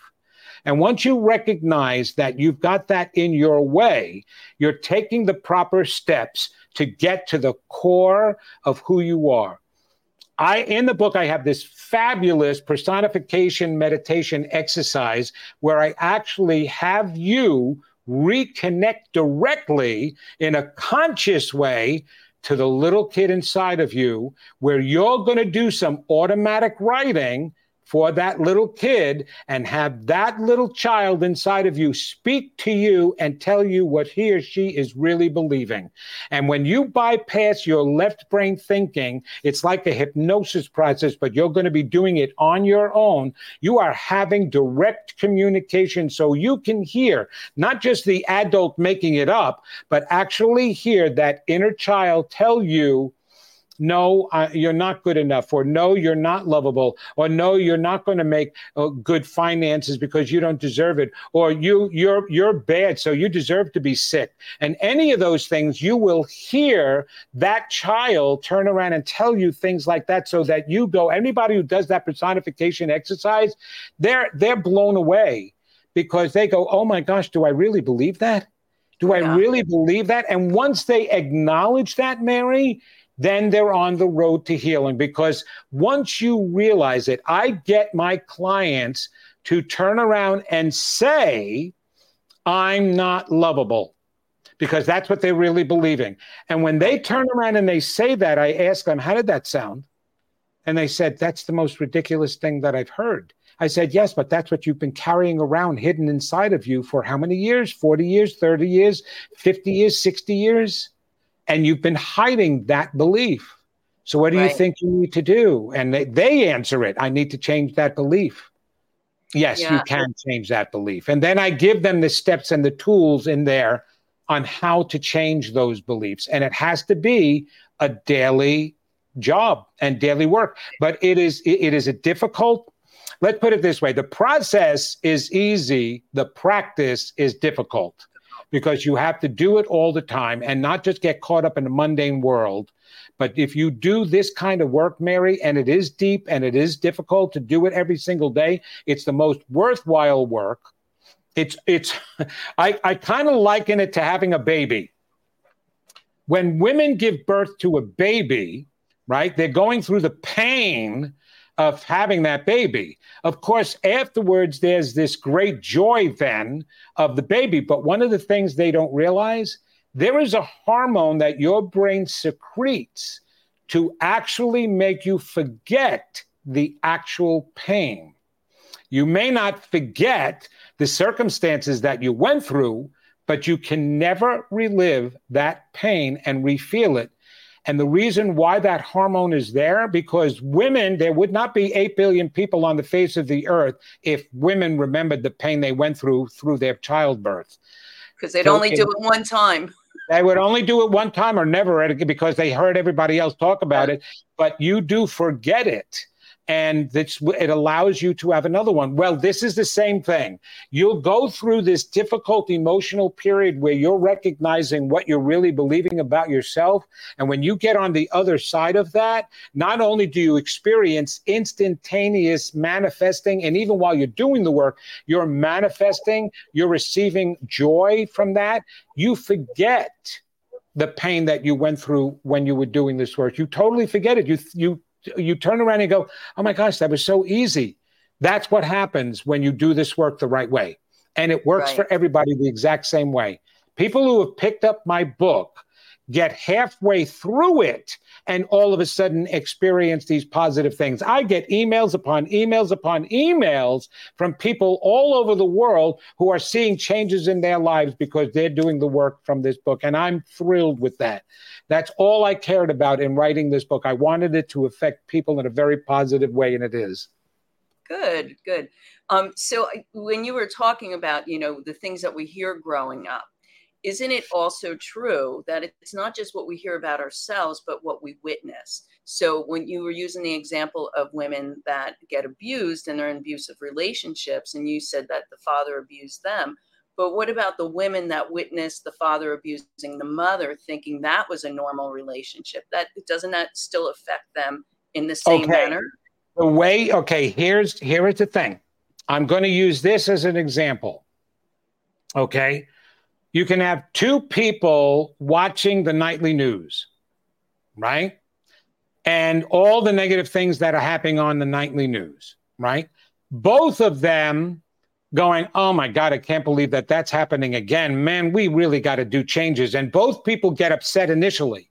And once you recognize that you've got that in your way, you're taking the proper steps to get to the core of who you are. I in the book I have this fabulous personification meditation exercise where I actually have you reconnect directly in a conscious way to the little kid inside of you where you're going to do some automatic writing for that little kid and have that little child inside of you speak to you and tell you what he or she is really believing. And when you bypass your left brain thinking, it's like a hypnosis process, but you're going to be doing it on your own. You are having direct communication so you can hear not just the adult making it up, but actually hear that inner child tell you no, uh, you're not good enough, or no, you're not lovable, or no, you're not going to make uh, good finances because you don't deserve it, or you you're you're bad, so you deserve to be sick. And any of those things, you will hear that child turn around and tell you things like that, so that you go. Anybody who does that personification exercise, they're they're blown away because they go, "Oh my gosh, do I really believe that?" Do I really believe that? And once they acknowledge that, Mary, then they're on the road to healing. Because once you realize it, I get my clients to turn around and say, I'm not lovable. Because that's what they're really believing. And when they turn around and they say that, I ask them, How did that sound? And they said, That's the most ridiculous thing that I've heard. I said, Yes, but that's what you've been carrying around hidden inside of you for how many years? 40 years, 30 years, 50 years, 60 years? And you've been hiding that belief. So what do right. you think you need to do? And they, they answer it. I need to change that belief. Yes, yeah. you can change that belief. And then I give them the steps and the tools in there on how to change those beliefs. And it has to be a daily job and daily work. But it is it is a difficult let's put it this way the process is easy, the practice is difficult because you have to do it all the time and not just get caught up in the mundane world. But if you do this kind of work, Mary, and it is deep and it is difficult to do it every single day, it's the most worthwhile work. It's it's I, I kind of liken it to having a baby. When women give birth to a baby, right, they're going through the pain of having that baby. Of course, afterwards, there's this great joy then of the baby. But one of the things they don't realize there is a hormone that your brain secretes to actually make you forget the actual pain. You may not forget the circumstances that you went through, but you can never relive that pain and refeel it and the reason why that hormone is there, because women, there would not be 8 billion people on the face of the earth if women remembered the pain they went through through their childbirth. Because they'd so only it, do it one time. They would only do it one time or never because they heard everybody else talk about it. But you do forget it and it allows you to have another one. Well, this is the same thing. You'll go through this difficult emotional period where you're recognizing what you're really believing about yourself. And when you get on the other side of that, not only do you experience instantaneous manifesting, and even while you're doing the work, you're manifesting, you're receiving joy from that, you forget the pain that you went through when you were doing this work. You totally forget it. You you you turn around and go, oh my gosh, that was so easy. That's what happens when you do this work the right way. And it works right. for everybody the exact same way. People who have picked up my book get halfway through it and all of a sudden experience these positive things. I get emails upon emails upon emails from people all over the world who are seeing changes in their lives because they're doing the work from this book. And I'm thrilled with that. That's all I cared about in writing this book. I wanted it to affect people in a very positive way, and it is. Good, good. Um, so when you were talking about, you know, the things that we hear growing up, isn't it also true that it's not just what we hear about ourselves, but what we witness? So, when you were using the example of women that get abused and they're in abusive relationships, and you said that the father abused them, but what about the women that witnessed the father abusing the mother, thinking that was a normal relationship? That doesn't that still affect them in the same okay. manner? The way, okay, here's here is the thing. I'm going to use this as an example. Okay you can have two people watching the nightly news, right? And all the negative things that are happening on the nightly news, right? Both of them going, oh my God, I can't believe that that's happening again. Man, we really got to do changes. And both people get upset initially.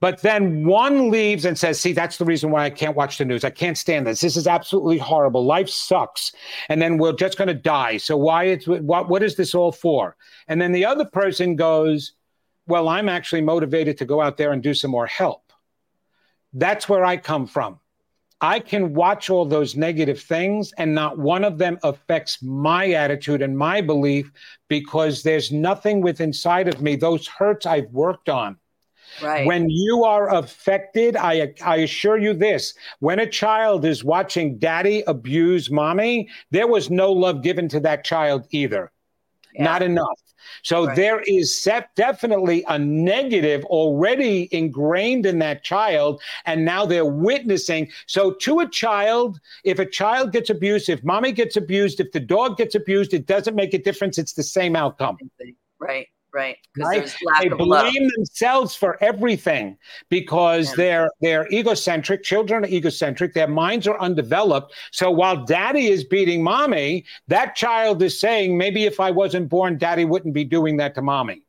But then one leaves and says, See, that's the reason why I can't watch the news. I can't stand this. This is absolutely horrible. Life sucks. And then we're just going to die. So why it's what what is this all for? And then the other person goes, Well, I'm actually motivated to go out there and do some more help. That's where I come from. I can watch all those negative things, and not one of them affects my attitude and my belief because there's nothing within inside of me. Those hurts I've worked on Right. When you are affected, I, I assure you this when a child is watching daddy abuse mommy, there was no love given to that child either. Yeah. Not enough. So right. there is set, definitely a negative already ingrained in that child, and now they're witnessing. So to a child, if a child gets abused, if mommy gets abused, if the dog gets abused, it doesn't make a difference. It's the same outcome. Right right? Right. They blame themselves for everything because yeah. they're they're egocentric. Children are egocentric. Their minds are undeveloped. So while daddy is beating mommy, that child is saying, maybe if I wasn't born, daddy wouldn't be doing that to mommy.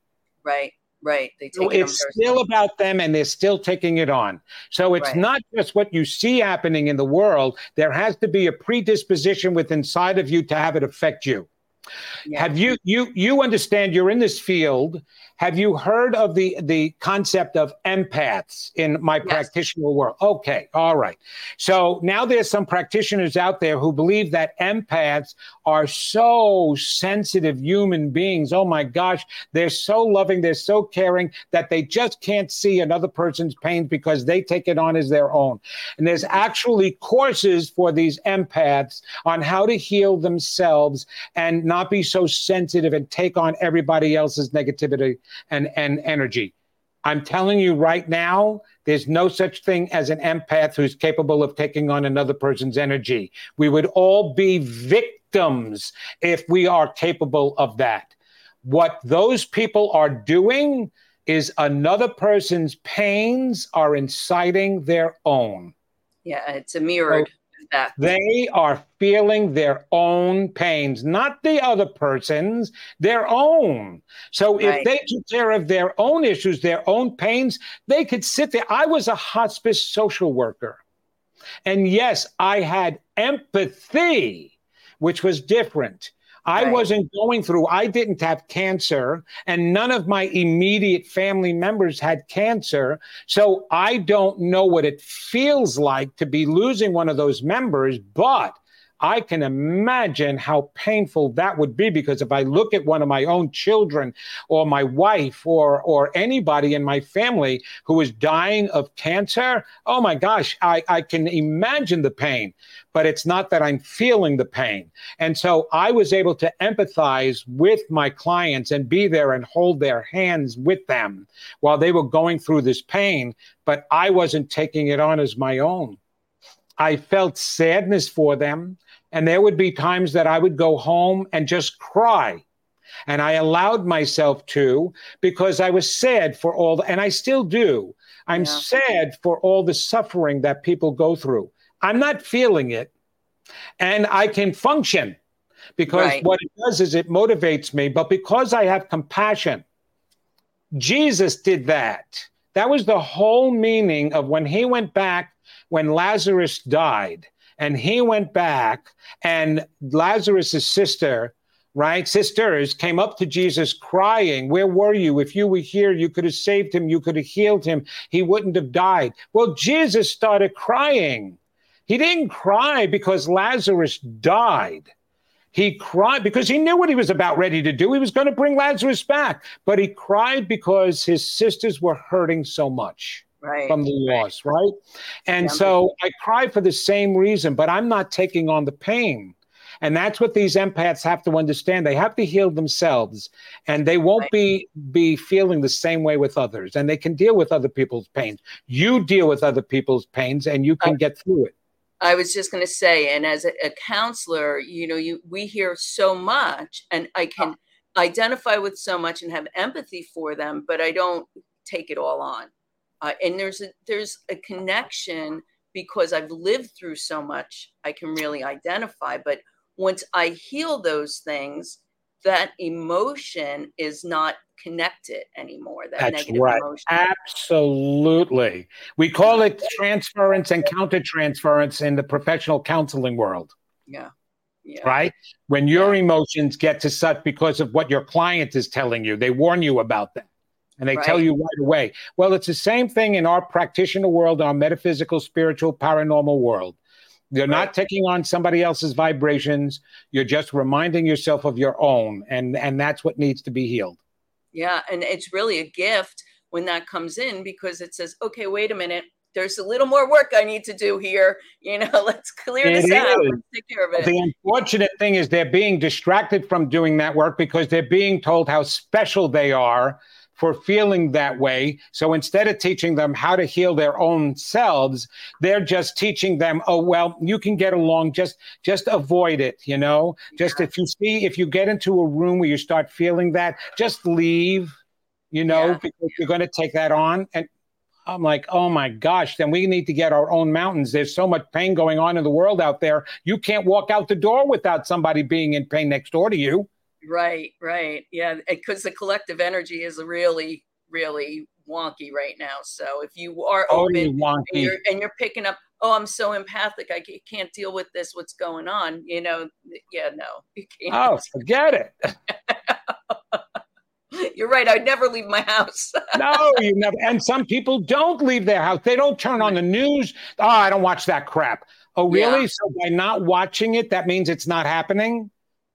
Right. Right. They so it's still about them and they're still taking it on. So it's right. not just what you see happening in the world. There has to be a predisposition within inside of you to have it affect you. Yeah. Have you you you understand you're in this field? Have you heard of the the concept of empaths in my yes. practitioner world? Okay, all right. So now there's some practitioners out there who believe that empaths are so sensitive human beings. Oh my gosh, they're so loving, they're so caring that they just can't see another person's pain because they take it on as their own. And there's actually courses for these empaths on how to heal themselves and not be so sensitive and take on everybody else's negativity and, and energy. I'm telling you right now, there's no such thing as an empath who's capable of taking on another person's energy. We would all be victims if we are capable of that. What those people are doing is another person's pains are inciting their own. Yeah, it's a mirrored that. They are feeling their own pains, not the other person's, their own. So right. if they took care of their own issues, their own pains, they could sit there. I was a hospice social worker. And yes, I had empathy, which was different. I right. wasn't going through, I didn't have cancer, and none of my immediate family members had cancer. So I don't know what it feels like to be losing one of those members, but I can imagine how painful that would be because if I look at one of my own children or my wife or or anybody in my family who is dying of cancer, oh my gosh, I, I can imagine the pain. But it's not that I'm feeling the pain. And so I was able to empathize with my clients and be there and hold their hands with them while they were going through this pain, but I wasn't taking it on as my own. I felt sadness for them. And there would be times that I would go home and just cry. And I allowed myself to because I was sad for all, the, and I still do. I'm yeah. sad for all the suffering that people go through. I'm not feeling it, and I can function because right. what it does is it motivates me. But because I have compassion, Jesus did that. That was the whole meaning of when he went back when Lazarus died and he went back, and Lazarus' sister, right, sisters came up to Jesus crying, Where were you? If you were here, you could have saved him, you could have healed him, he wouldn't have died. Well, Jesus started crying. He didn't cry because Lazarus died. He cried because he knew what he was about ready to do. He was going to bring Lazarus back, but he cried because his sisters were hurting so much right. from the loss, right? right? And yeah. so I cry for the same reason, but I'm not taking on the pain. And that's what these empaths have to understand. They have to heal themselves, and they won't right. be be feeling the same way with others. And they can deal with other people's pains. You deal with other people's pains, and you can get through it. I was just going to say, and as a, a, counselor, you know, you we hear so much, and I can oh. identify with so much and have empathy for them, but I don't take it all on uh, and there's a there's a connection because I've lived through so much I can really identify but once I heal those things that emotion is not connected anymore that That's negative right. emotion absolutely we call it transference and countertransference in the professional counseling world yeah yeah. Right? When your yeah. emotions get to such because of what your client is telling you, they warn you about that and they right. tell you right away. Well, it's the same thing in our practitioner world, our metaphysical, spiritual, paranormal world. You're right. not taking on somebody else's vibrations. You're just reminding yourself of your own, and and that's what needs to be healed. Yeah, and it's really a gift when that comes in because it says, "Okay, wait a minute. There's a little more work I need to do here. You know, let's clear it this is. out. Let's take care of it." The unfortunate thing is they're being distracted from doing that work because they're being told how special they are for feeling that way. So instead of teaching them how to heal their own selves, they're just teaching them, oh well, you can get along, just just avoid it, you know? Just yeah. if you see if you get into a room where you start feeling that, just leave, you know, yeah. because you're going to take that on and I'm like, oh my gosh, then we need to get our own mountains. There's so much pain going on in the world out there. You can't walk out the door without somebody being in pain next door to you. Right, right. Yeah, because the collective energy is really, really wonky right now. So if you are open and you're, and you're, picking up, oh, I'm so empathic, I can't deal with this. What's going on? You know, yeah, no, you can't. Oh, forget it. You're right. I'd never leave my house. no, you never. And some people don't leave their house. They don't turn on the news. Oh, I don't watch that crap. Oh, really? Yeah. So by not watching it, that means it's not happening?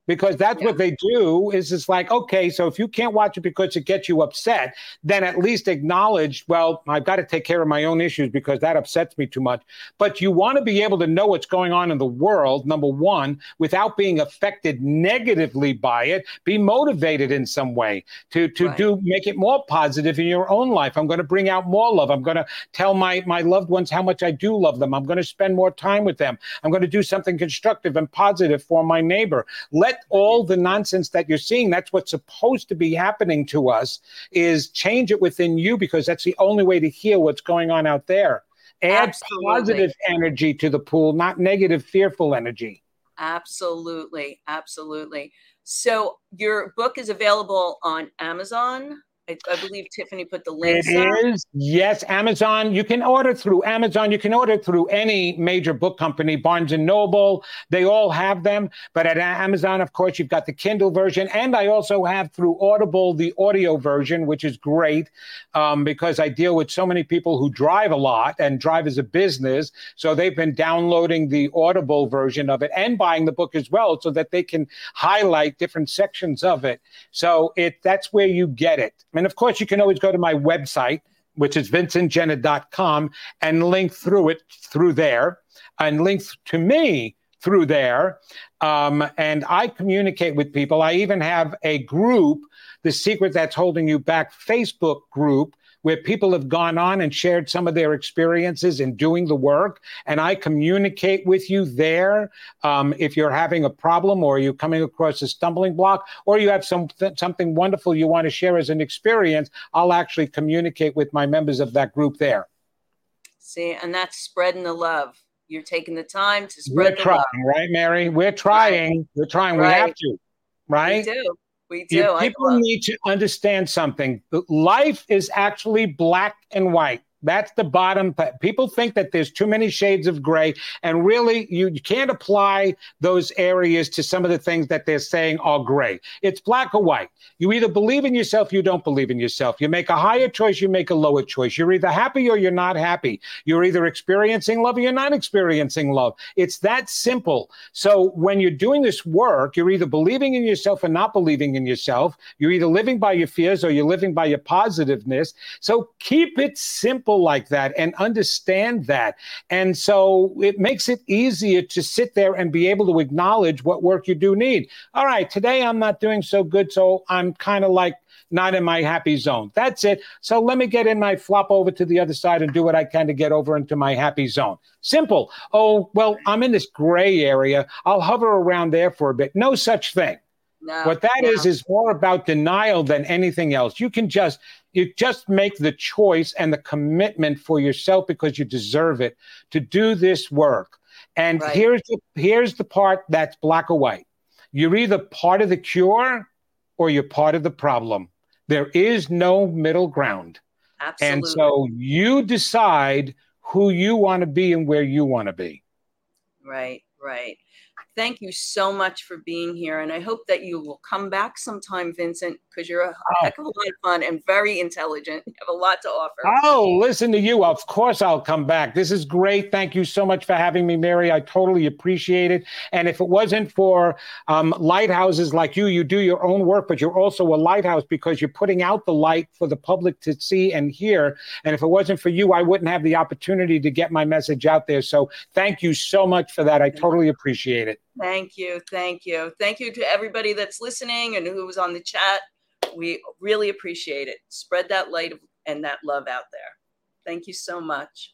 Because that's yeah. what they do is it's like okay so if you can't watch it because it gets you upset then at least acknowledge well i've got to take care of my own issues because that upsets me too much. But you want to be able to know what's going on in the world number one without being affected negatively by it. Be motivated in some way to to right. do make it more positive in your own life. I'm going to bring out more love. I'm going to tell my my loved ones how much i do love them. I'm going to spend more time with them. I'm going to do something constructive and positive for my neighbor. Let let all the nonsense that you're seeing, that's what's supposed to be happening to us, is change it within you because that's the only way to heal what's going on out there. Add Absolutely. positive energy to the pool, not negative, fearful energy. Absolutely. Absolutely. So your book is available on Amazon. I, I, believe Tiffany put the link. It up. is yes, Amazon. You can order through Amazon. You can order through any major book company, Barnes and Noble. They all have them. But at Amazon, of course, you've got the Kindle version, and I also have through Audible the audio version, which is great um, because I deal with so many people who drive a lot and drive as a business. So they've been downloading the Audible version of it and buying the book as well, so that they can highlight different sections of it. So it that's where you get it. And of course, you can always go to my website, which is vincentgenna.com, and link through it through there, and link to me through there. Um, and I communicate with people. I even have a group, the Secret That's Holding You Back Facebook group, where people have gone on and shared some of their experiences in doing the work. And I communicate with you there. Um, if you're having a problem or you're coming across a stumbling block or you have some, something wonderful you want to share as an experience, I'll actually communicate with my members of that group there. See, and that's spreading the love. You're taking the time to spread We're trying, love. right, Mary? We're trying. We're trying. Right. We have to, right? We do. We do. people need to understand something. Life is actually black and white. That's the bottom. People think that there's too many shades of gray, and really, you can't apply those areas to some of the things that they're saying are gray. It's black or white. You either believe in yourself, you don't believe in yourself. You make a higher choice, you make a lower choice. You're either happy or you're not happy. You're either experiencing love or you're not experiencing love. It's that simple. So when you're doing this work, you're either believing in yourself or not believing in yourself. You're either living by your fears or you're living by your positiveness. So keep it simple people like that and understand that. And so it makes it easier to sit there and be able to acknowledge what work you do need. All right, today I'm not doing so good, so I'm kind of like not in my happy zone. That's it. So let me get in my flop over to the other side and do what I can to get over into my happy zone. Simple. Oh, well, I'm in this gray area. I'll hover around there for a bit. No such thing. No, what that no. is is more about denial than anything else. You can just you just make the choice and the commitment for yourself because you deserve it to do this work. And right. here's the, here's the part that's black or white. You're either part of the cure or you're part of the problem. There is no middle ground. Absolutely. And so you decide who you want to be and where you want to be. Right, right. Thank you so much for being here. And I hope that you will come back sometime, Vincent, because you're a oh. heck of a lot of fun and very intelligent. You have a lot to offer. Oh, listen to you. Of course, I'll come back. This is great. Thank you so much for having me, Mary. I totally appreciate it. And if it wasn't for um, lighthouses like you, you do your own work, but you're also a lighthouse because you're putting out the light for the public to see and hear. And if it wasn't for you, I wouldn't have the opportunity to get my message out there. So thank you so much for that. I totally appreciate it. Thank you. Thank you. Thank you to everybody that's listening and who was on the chat. We really appreciate it. Spread that light and that love out there. Thank you so much.